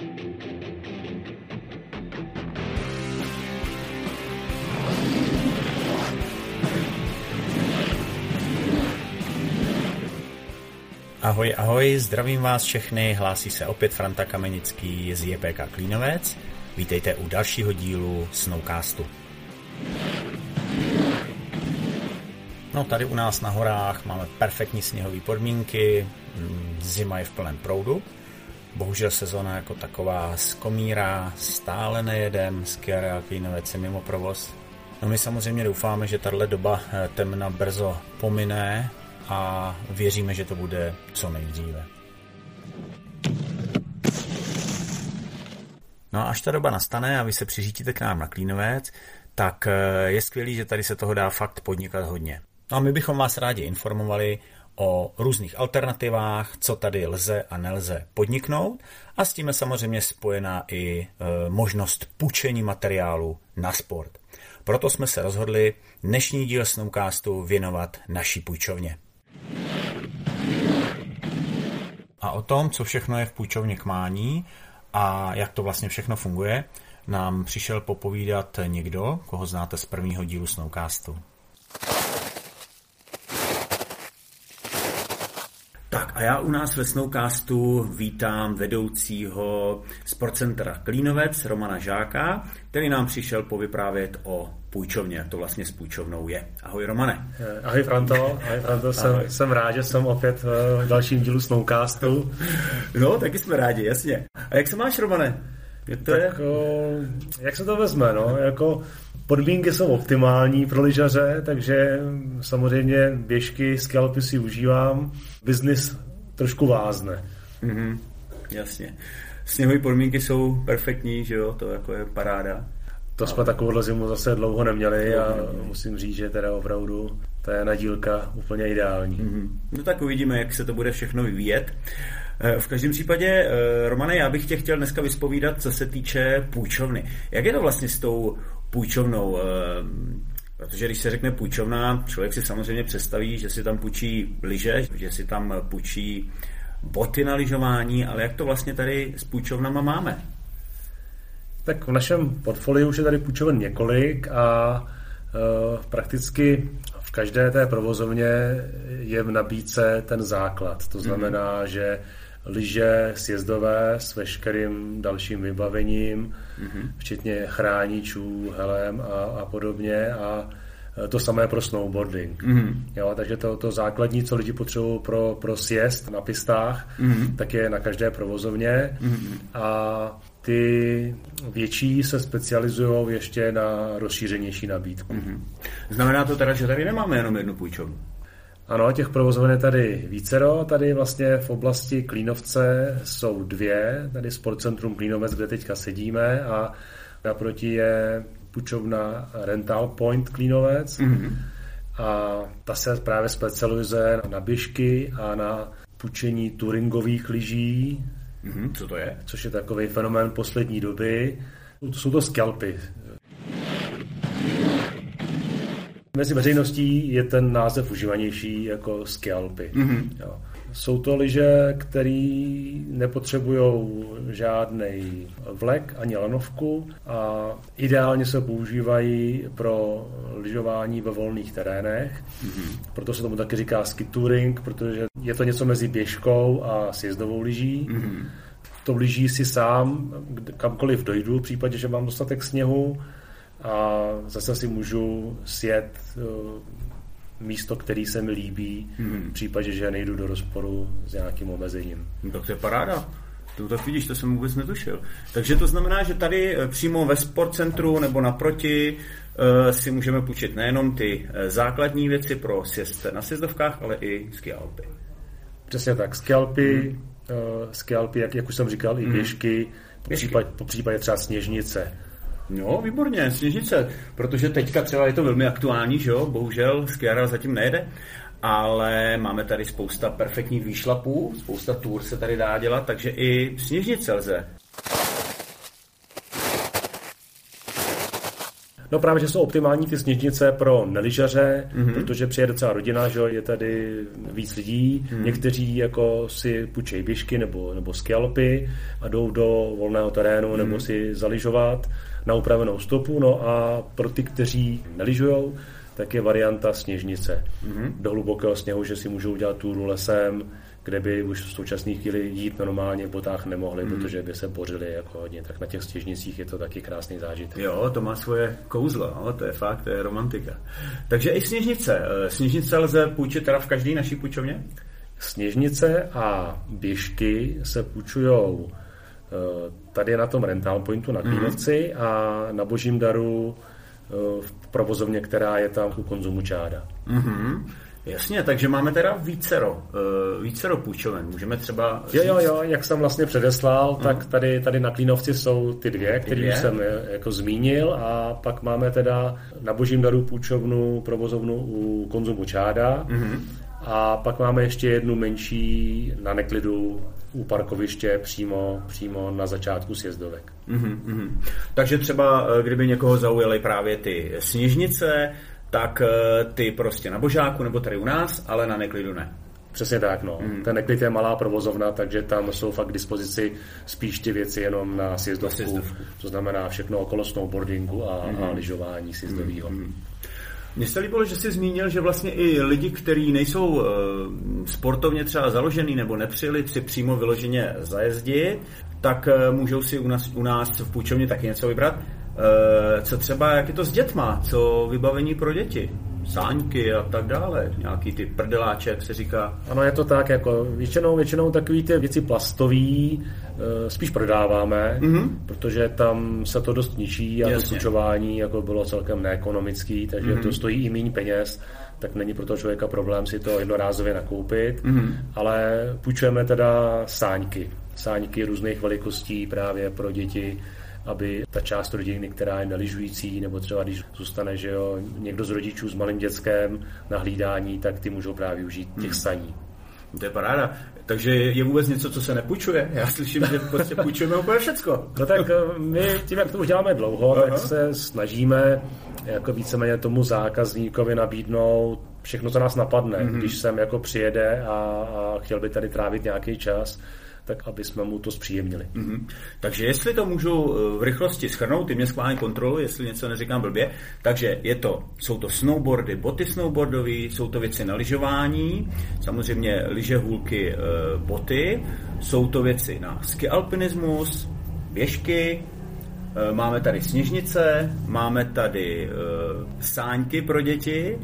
Ahoj, ahoj, zdravím vás všechny, hlásí se opět Franta Kamenický z JPK Klínovec. Vítejte u dalšího dílu Snowcastu. No tady u nás na horách máme perfektní sněhové podmínky, mm, zima je v plném proudu. Bohužel sezóna jako taková skomírá, stále nejedem, skiarea Klínovec je mimo provoz. No my samozřejmě doufáme, že tahle doba eh, temna brzo pomine a věříme, že to bude co nejdříve. No a až ta doba nastane a vy se přiřítíte k nám na Klínovec, tak eh, je skvělý, že tady se toho dá fakt podnikat hodně. No a my bychom vás rádi informovali o různých alternativách, co tady lze a nelze podniknout a s tím je samozřejmě spojená i e, možnost půjčení materiálu na sport. Proto jsme se rozhodli dnešní díl Snowcastu věnovat naší půjčovně. A o tom, co všechno je v půjčovně k mání a jak to vlastně všechno funguje, nám přišel popovídat někdo, koho znáte z prvního dílu Snowcastu. Tak a já u nás ve Snowcastu vítám vedoucího sportcentra Klínovec, Romana Žáka, který nám přišel povyprávět o půjčovně, jak to vlastně s půjčovnou je. Ahoj Romane. Eh, ahoj Franto, ahoj Franto, jsem, ahoj. jsem rád, že jsem opět v dalším dílu Snowcastu. No, taky jsme rádi, jasně. A jak se máš, Romane? Je to tak, je... O, jak se to vezme, no, jako podmínky jsou optimální pro lyžaře, takže samozřejmě běžky, skalpy si užívám, biznis trošku vázne. Mm-hmm, jasně. Sněhové podmínky jsou perfektní, že jo, to jako je paráda. To jsme takovouhle zimu zase dlouho neměli a musím říct, že teda opravdu to je nadílka úplně ideální. Mm-hmm. No tak uvidíme, jak se to bude všechno vyvíjet. Eh, v každém případě, eh, Romane, já bych tě chtěl dneska vyspovídat, co se týče půjčovny. Jak je to vlastně s tou půjčovnou? Eh, protože když se řekne půjčovna, člověk si samozřejmě představí, že si tam půjčí lyže, že si tam půjčí boty na lyžování, ale jak to vlastně tady s půjčovnama máme? Tak v našem portfoliu už je tady půjčoven několik a uh, prakticky v každé té provozovně je v nabídce ten základ. To znamená, mm-hmm. že lyže sjezdové s veškerým dalším vybavením, mm-hmm. včetně chráničů, helem a, a podobně a e, to samé pro snowboarding. Mm-hmm. Jo, takže to, to základní, co lidi potřebují pro, pro sjezd na pistách, mm-hmm. tak je na každé provozovně mm-hmm. a ty větší se specializují ještě na rozšířenější nabídku. Mm-hmm. Znamená to teda, že tady nemáme jenom jednu půjčovnu? Ano, těch provozoven je tady vícero. Tady vlastně v oblasti Klínovce jsou dvě. Tady Sportcentrum Klínovec, kde teďka sedíme a naproti je půjčovna Rental Point Klínovec. Mm-hmm. A ta se právě specializuje na běžky a na půjčení touringových lyží, Mm-hmm, co to je? Což je takový fenomén poslední doby. Jsou to skalpy. Mezi veřejností je ten název užívanější jako skalpy. Mm-hmm. Jo. Jsou to lyže, které nepotřebují žádný vlek ani lanovku a ideálně se používají pro lyžování ve volných terénech. Mm-hmm. Proto se tomu taky říká ski touring, protože je to něco mezi běžkou a sjezdovou lyží. Mm-hmm. To lyží si sám, kamkoliv dojdu, v případě, že mám dostatek sněhu a zase si můžu sjet místo, který se mi líbí, hmm. v případě, že nejdu do rozporu s nějakým omezením. No, tak to je paráda. To tak vidíš, to jsem vůbec netušil. Takže to znamená, že tady eh, přímo ve sportcentru nebo naproti uh, si můžeme půjčit nejenom ty eh, základní věci pro sjezd na sjezdovkách, ale i skialpy. Přesně tak, skialpy, hmm. uh, skialpy jak, jak už jsem říkal, i hmm. běžky, po, případě, po případě třeba sněžnice. No, výborně, sněžnice, protože teďka třeba je to velmi aktuální, že jo, bohužel Skiara zatím nejede, ale máme tady spousta perfektních výšlapů, spousta tour se tady dá dělat, takže i sněžnice lze. No právě, že jsou optimální ty sněžnice pro neližaře, mm-hmm. protože přijede celá rodina, že je tady víc lidí. Mm-hmm. Někteří jako si půjčejí běžky nebo, nebo skialpy a jdou do volného terénu mm-hmm. nebo si zaližovat na upravenou stopu. No a pro ty, kteří neližujou, tak je varianta sněžnice. Mm-hmm. Do hlubokého sněhu, že si můžou udělat túru lesem, kde by už v současné chvíli jít normálně v botách nemohli, mm. protože by se bořili jako hodně. Tak na těch stěžnicích je to taky krásný zážitek. Jo, to má svoje kouzlo, no, to je fakt, to je romantika. Takže i sněžnice. Eh, sněžnice lze půjčit teda v každé naší půjčovně? Sněžnice a běžky se půjčujou eh, tady na tom rental pointu na Klínovci mm. a na Božím daru eh, v provozovně, která je tam u konzumu Čáda. Mm-hmm. Jasně, takže máme teda vícero, uh, vícero půjčoven. Můžeme třeba... Říct... Jo, jo, jo, jak jsem vlastně předeslal, uh-huh. tak tady, tady na Klínovci jsou ty dvě, které jsem eh, jako zmínil a pak máme teda na Božím daru půjčovnu, provozovnu u konzumu Čáda uh-huh. a pak máme ještě jednu menší na Neklidu u parkoviště přímo, přímo na začátku sjezdovek. Uh-huh. Takže třeba, kdyby někoho zaujaly právě ty sněžnice, tak eh, ty prostě na Božáku nebo tady u nás, ale na Neklidu ne. Přesně tak, no. Mm. Ten Neklid je malá provozovna, takže tam jsou fakt k dispozici spíš ty věci jenom na sjezdovku. Na sjezdovku. To znamená všechno okolo snowboardingu a, mm. a lyžování sjezdového. Mm. Mně se líbilo, že jsi zmínil, že vlastně i lidi, kteří nejsou uh, sportovně třeba založený nebo nepřijeli si přímo vyloženě zajezdit, tak uh, můžou si u nás, u nás v půjčovně taky něco vybrat. Eh, co třeba, jak je to s dětma, co vybavení pro děti? sáňky a tak dále, nějaký ty prdeláče, jak se říká. Ano, je to tak, jako většinou, většinou takový ty věci plastový eh, spíš prodáváme, mm-hmm. protože tam se to dost ničí a Jasně. to půjčování jako bylo celkem neekonomický, takže mm-hmm. to stojí i méně peněz, tak není pro toho člověka problém si to jednorázově nakoupit, mm-hmm. ale půjčujeme teda sáňky, sáňky různých velikostí právě pro děti, aby ta část rodiny, která je neližující, nebo třeba když zůstane že jo, někdo z rodičů s malým dětskem na hlídání, tak ty můžou právě využít těch hmm. saní. To je paráda. Takže je vůbec něco, co se nepůjčuje? Já slyším, že prostě půjčujeme úplně všecko. No tak eh, my tím, jak to už děláme dlouho, Aha. tak se snažíme jako víceméně tomu zákazníkovi nabídnout všechno, co nás napadne, mm-hmm. když sem jako přijede a, a chtěl by tady trávit nějaký čas, tak aby jsme mu to zpříjemnili. Mm-hmm. Takže jestli to můžu eh, v rychlosti schrnout, ty mě schválně kontrolu, jestli něco neříkám blbě, takže je to, jsou to snowboardy, boty snowboardové, jsou to věci na lyžování, samozřejmě lyže, hůlky, eh, boty, jsou to věci na ski alpinismus, běžky, eh, máme tady sněžnice, máme tady sáňky pro děti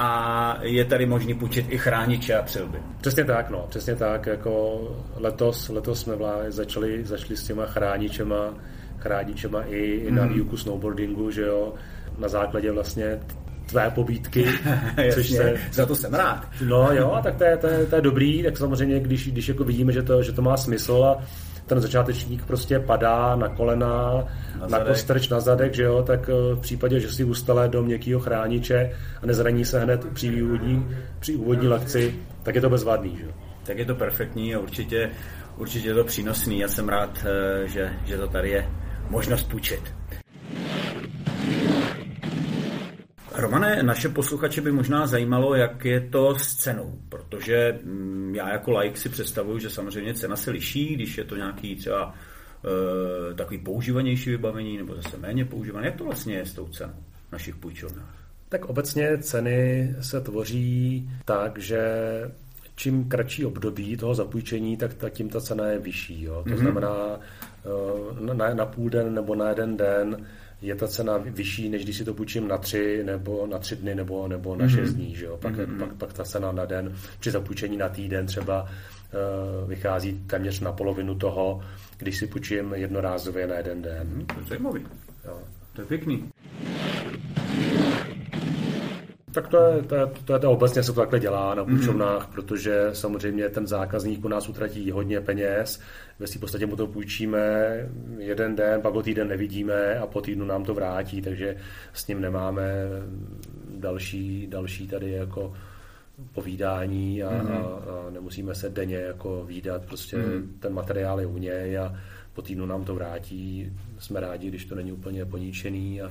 a je tady možný půjčit i chrániče a přilby. Přesně tak, no, přesně tak, jako letos, letos jsme vlá, začali, začali s těma chráničema, chráničema i, i na výuku snowboardingu, že jo, na základě vlastně tvé pobídky, což se... Za to jsem rád. No jo, tak to je, to je, to je dobrý, tak samozřejmě, když, když jako vidíme, že to, že to má smysl a ten začátečník prostě padá na kolena, na, na kostrč, na zadek, že jo, tak eh, v případě, že si ustale do měkkého chrániče a nezraní se hned při úvodní, při úvodní lekci, tak je to bezvadný, že jo. Tak je to perfektní a určitě, určitě je to přínosný. Já jsem rád, eh, že, že to tady je možnost půjčit. Romane, naše posluchače by možná zajímalo, jak je to s cenou, protože mm, já jako like si představuju, že samozřejmě cena se liší, když je to nějaký třeba e, takový používanější vybavení nebo zase méně používané. Jak to vlastně je s tou cenou v našich půjčovnách? Tak obecně ceny se tvoří tak, že čím kratší období toho zapůjčení, tak tím ta cena je vyšší. Jo. To mm-hmm. znamená e, na, na půl den nebo na jeden den je ta cena vyšší, než když si to půjčím na tři, nebo na tři dny, nebo, nebo na šest mm-hmm. dní. Že jo? Pak, mm-hmm. pak, pak ta cena na den, při zapůjčení na týden třeba uh, vychází téměř na polovinu toho, když si půjčím jednorázově na jeden den. Mm, to je zajímavý. Jo. To je pěkný. Tak to je, to je, to je to obecně se to takhle dělá na půjčovnách, mm-hmm. protože samozřejmě ten zákazník u nás utratí hodně peněz, ve v podstatě mu to půjčíme jeden den, pak ho týden nevidíme a po týdnu nám to vrátí, takže s ním nemáme další, další tady jako povídání a, mm-hmm. a, a nemusíme se denně jako výdat, prostě mm-hmm. ten materiál je u něj a po týdnu nám to vrátí. Jsme rádi, když to není úplně poničený a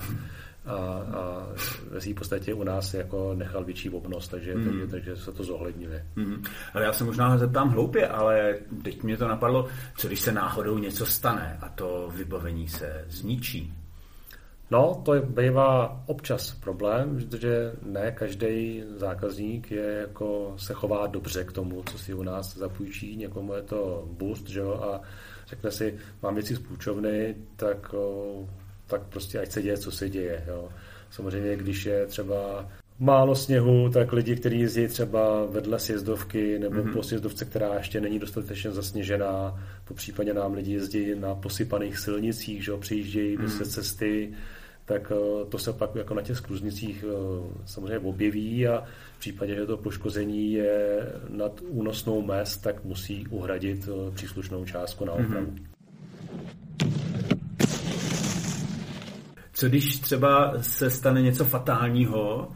a, a ve v podstatě u nás jako nechal větší obnost, takže, mm. takže, takže se to zohledňuje. Mm. Ale já se možná zeptám hloupě, ale teď mě to napadlo, co když se náhodou něco stane a to vybavení se zničí? No, to bývá občas problém, protože ne každý zákazník je jako se chová dobře k tomu, co si u nás zapůjčí. Někomu je to boost, že jo, a řekne si, mám věci z půjčovny, tak, tak prostě ať se děje, co se děje. Jo. Samozřejmě, když je třeba málo sněhu, tak lidi, kteří jezdí třeba vedle sjezdovky nebo mm-hmm. po sjezdovce, která ještě není dostatečně zasněžená, po případě nám lidi jezdí na posypaných silnicích, že jo, přijíždějí mm-hmm. se cesty, tak eh, to se pak jako na těch skluznicích eh, samozřejmě objeví a v případě, že to poškození je nad únosnou mez, tak musí uhradit eh, příslušnou částku na opravu. Mm-hmm. Co když třeba se stane něco fatálního,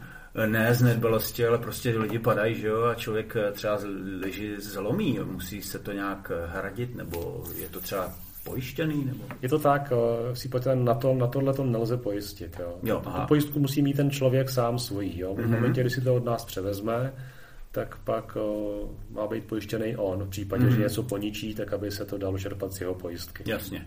ne z nedbalosti, ale prostě lidi padají, že jo, a člověk třeba leží zlomí, musí se to nějak hradit, nebo je to třeba pojištěný? Nebo? Je to tak, eh, si pojďte, na, to, na tohle to nelze pojistit. Jo. Jo, aha. pojistku musí mít ten člověk sám svůj. Jo. V mm-hmm. momentě, kdy si to od nás převezme, tak pak uh, má být pojištěný on. V případě, mm-hmm. že něco poničí, tak aby se to dalo čerpat z jeho pojistky. Jasně.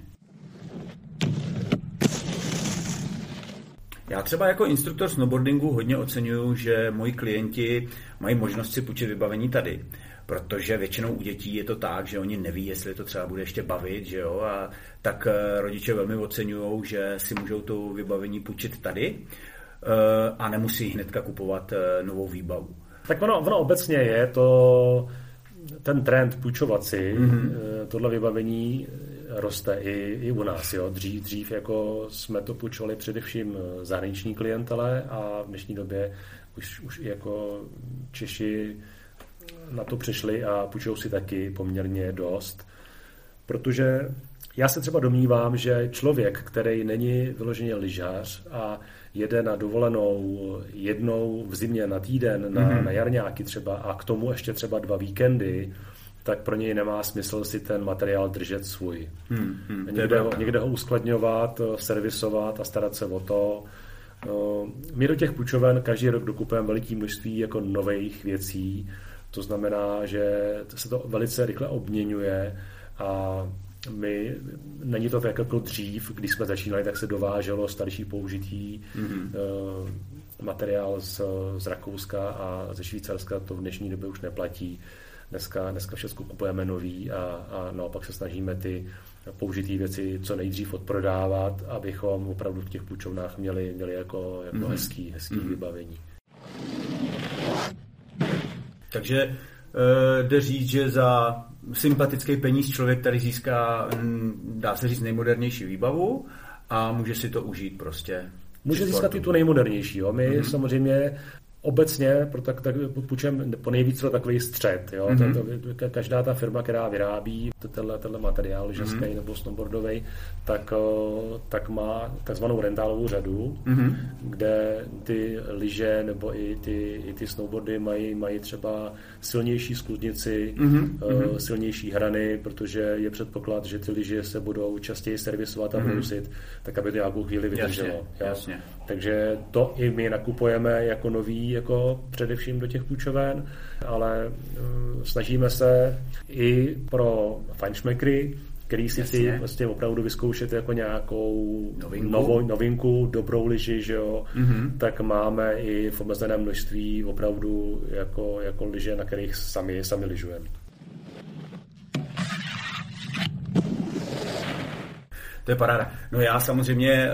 Já třeba jako instruktor snowboardingu hodně oceňuju, že moji klienti mají možnost si půjčit vybavení tady protože většinou u dětí je to tak, že oni neví, jestli to třeba bude ještě bavit, že jo, a tak eh, rodiče velmi oceňují, že si můžou to vybavení půjčit tady eh, a nemusí hnedka kupovat eh, novou výbavu. Tak ono, ono obecně je to ten trend půjčovat si mm-hmm. tohle vybavení roste i, i u nás. Jo. Dřív, dřív jako jsme to půjčovali především zahraniční klientele a v dnešní době už, už jako Češi na to přišli a půjčují si taky poměrně dost. Protože já se třeba domnívám, že člověk, který není vyloženě lyžař a jede na dovolenou jednou v zimě na týden, na, mm-hmm. na jarňáky třeba a k tomu ještě třeba dva víkendy, tak pro něj nemá smysl si ten materiál držet svůj. Hmm, hmm, někde, ho, někde ho uskladňovat, servisovat a starat se o to. No, my do těch půjčoven každý rok dokupujeme veliký množství jako nových věcí, to znamená, že se to velice rychle obměňuje a my, není to tak jako dřív, když jsme začínali, tak se dováželo starší použitý mm-hmm. materiál z, z Rakouska a ze Švýcarska, to v dnešní době už neplatí. Dneska, dneska všechno kupujeme nový a, a naopak se snažíme ty použitý věci co nejdřív odprodávat, abychom opravdu v těch půjčovnách měli, měli jako, jako mm-hmm. hezký, hezký mm-hmm. vybavení. Takže uh, jde říct, že za sympatický peníz člověk tady získá, dá se říct, nejmodernější výbavu a může si to užít prostě. Může získat i tu nejmodernější. Jo. My mm-hmm. samozřejmě obecně pro tak, tak půjčem po nejvíc takový střed. Jo? Mm-hmm. To, to, každá ta firma, která vyrábí tenhle, tenhle materiál mm-hmm. nebo snowboardový, tak, tak má takzvanou rentálovou řadu, mm-hmm. kde ty lyže nebo i ty, i ty snowboardy mají, mají třeba silnější skluznici, mm-hmm. uh, silnější hrany, protože je předpoklad, že ty lyže se budou častěji servisovat a brousit, mm-hmm. tak aby to nějakou chvíli vydrželo. Jasně, jasně. Takže to i my nakupujeme jako nový jako především do těch půjčoven, ale uh, snažíme se i pro fajnšmekry, který si chtějí vlastně opravdu vyzkoušet jako nějakou novinku, novo, novinku dobrou liži, že jo, mm-hmm. tak máme i v omezeném množství opravdu jako, jako liže, na kterých sami, sami lyžujeme. To je paráda. No já samozřejmě eh,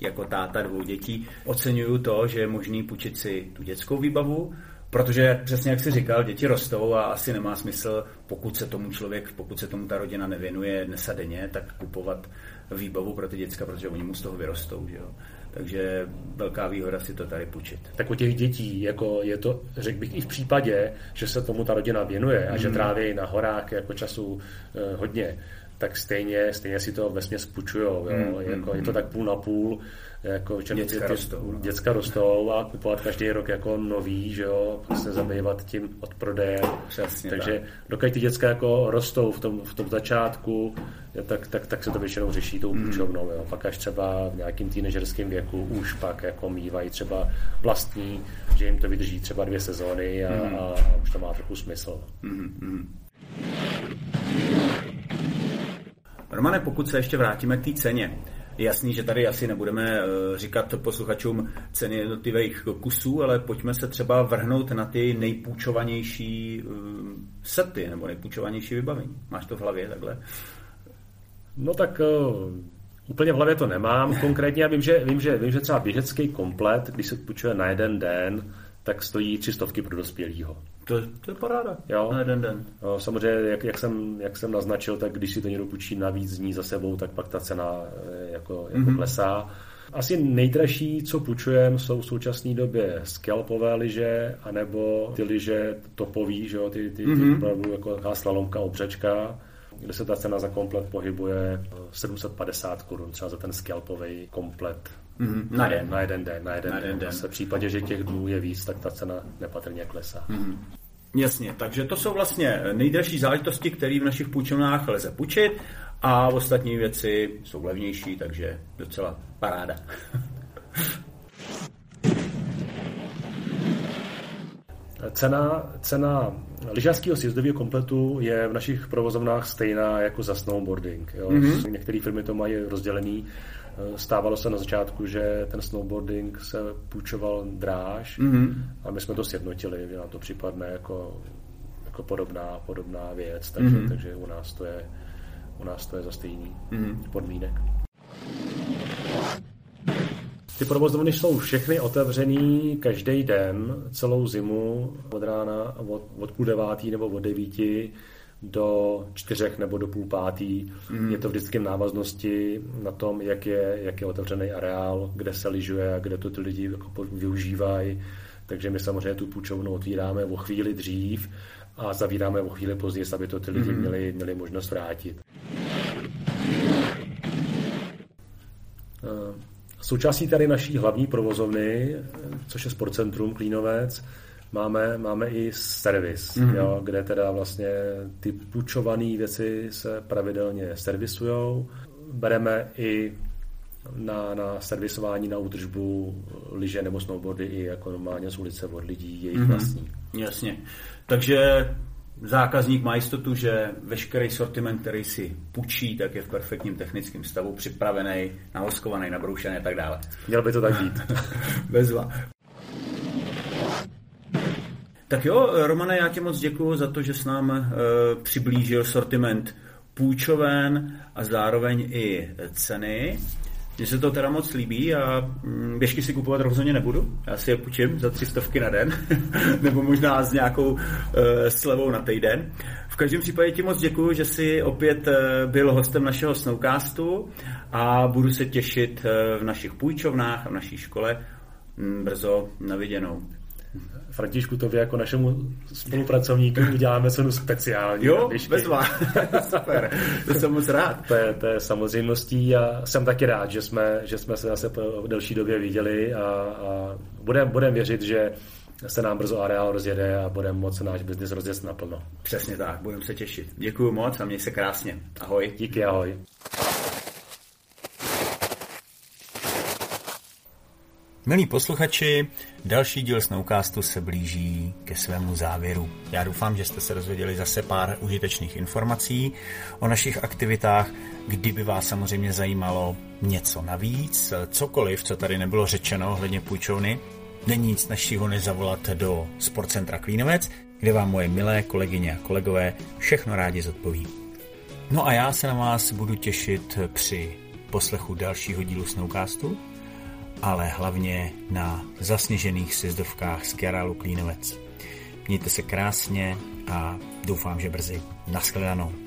jako táta dvou dětí oceňuju to, že je možný půjčit si tu dětskou výbavu, Protože přesně jak jsi říkal, děti rostou a asi nemá smysl, pokud se tomu člověk, pokud se tomu ta rodina nevěnuje dnes a denně, tak kupovat výbavu pro ty děcka, protože oni mu z toho vyrostou. Že jo? Takže velká výhoda si to tady půjčit. Tak u těch dětí jako je to, řekl bych, i v případě, že se tomu ta rodina věnuje a mm. že tráví na horách jako času eh, hodně, tak stejně, stejně si to vesměs spůjčujou. Jo? Mm, jako, mm, je to tak půl na půl. Jako, děcka, ty, rostou, no. děcka rostou a kupovat každý rok jako nový, že jo, se zabývat tím od prodeje. Přesně Takže tak. dokud ty děcka jako rostou v tom, v tom začátku, tak, tak, tak se to většinou řeší tou mm. půjčovnou. Jo. Pak až třeba v nějakým teenagerském věku už pak jako mývají třeba vlastní, že jim to vydrží třeba dvě sezóny a, mm. a, už to má trochu smysl. Mm. Romane, pokud se ještě vrátíme k té ceně, jasný, že tady asi nebudeme eh, říkat posluchačům ceny jednotlivých kusů, ale pojďme se třeba vrhnout na ty nejpůjčovanější eh, sety nebo nejpůjčovanější vybavení. Máš to v hlavě takhle? No tak uh, úplně v hlavě to nemám. Konkrétně já vím, že, vím, že, vím, že třeba běžecký komplet, když se půjčuje na jeden den, tak stojí tři stovky pro dospělýho. To, to je paráda. Jo. Na jeden den. Jo, samozřejmě, jak, jak, jsem, jak jsem naznačil, tak když si to někdo půjčí na víc dní za sebou, tak pak ta cena eh, jako, jako mm-hmm. klesá. Asi nejdražší, co půjčujeme, jsou v současné době scalpové lyže, anebo ty lyže topový, že jo, ty, ty, mm-hmm. ty opravdu jako slalomka, obřečka, kde se ta cena za komplet pohybuje 750 korun, třeba za ten scalpový komplet. Mm-hmm. Na den. Na jeden den. Na jeden, na jeden den. den. V případě, že těch dnů je víc, tak ta cena nepatrně klesá. Mm-hmm. Jasně, takže to jsou vlastně nejdelší záležitosti, které v našich půjčovnách lze půjčit a ostatní věci jsou levnější, takže docela paráda. Cena, cena lyžařského sjezdového kompletu je v našich provozovnách stejná jako za snowboarding. Jo. Mm-hmm. Některé firmy to mají rozdělený. Stávalo se na začátku, že ten snowboarding se půjčoval dráž mm-hmm. a my jsme to sjednotili, že nám to připadne jako, jako podobná, podobná věc, takže, mm-hmm. takže u nás to je u nás to je za stejný mm-hmm. podmínek. Ty provozovny jsou všechny otevřený každý den, celou zimu, od rána od, od půl devátý nebo od devíti do čtyřech nebo do půl pátý. Mm. Je to vždycky v návaznosti na tom, jak je, jak je otevřený areál, kde se lyžuje a kde to ty lidi jako využívají. Takže my samozřejmě tu půjčovnu otvíráme o chvíli dřív a zavíráme o chvíli později, aby to ty lidi mm. měli, měli možnost vrátit. Uh, Součástí tady naší hlavní provozovny, což je Sportcentrum Klínovec, máme, máme i servis, mm-hmm. jo, kde teda vlastně ty půjčované věci se pravidelně servisujou. Bereme i na, na servisování, na údržbu lyže nebo snowboardy i jako normálně z ulice od lidí, jejich mm-hmm. vlastní. Jasně. Takže zákazník má jistotu, že veškerý sortiment, který si půjčí, tak je v perfektním technickém stavu, připravený, nahoskovaný, nabroušený a tak dále. Měl by to tak být. Bezva. Tak jo, Romane, já ti moc děkuji za to, že s nám e, přiblížil sortiment půjčoven a zároveň i ceny. Mně se to teda moc líbí a mm, běžky si kupovat rozhodně nebudu. Já si je půjčím za tři stovky na den, nebo možná s nějakou uh, slevou na týden. V každém případě ti moc děkuji, že jsi opět uh, byl hostem našeho Snowcastu a budu se těšit uh, v našich půjčovnách a v naší škole mm, brzo na viděnou. Františku, tobě jako našemu spolupracovníku uděláme cenu speciální. Jo, bezva. Super, to jsem moc rád. To je, to je samozřejmostí a jsem taky rád, že jsme, že jsme se zase po delší době viděli a, a budeme budem věřit, že se nám brzo areál rozjede a budeme moc náš biznis rozjet naplno. Přesně tak, budeme se těšit. Děkuji moc a měj se krásně. Ahoj. Díky, ahoj. Milí posluchači, další díl Snowcastu se blíží ke svému závěru. Já doufám, že jste se dozvěděli zase pár užitečných informací o našich aktivitách. Kdyby vás samozřejmě zajímalo něco navíc, cokoliv, co tady nebylo řečeno ohledně půjčovny, není nic našího než zavolat do Sportcentra Klínovec, kde vám moje milé kolegyně a kolegové všechno rádi zodpoví. No a já se na vás budu těšit při poslechu dalšího dílu Snowcastu, ale hlavně na zasněžených sjezdovkách z Kiarálu Klínovec. Mějte se krásně a doufám, že brzy. Naschledanou.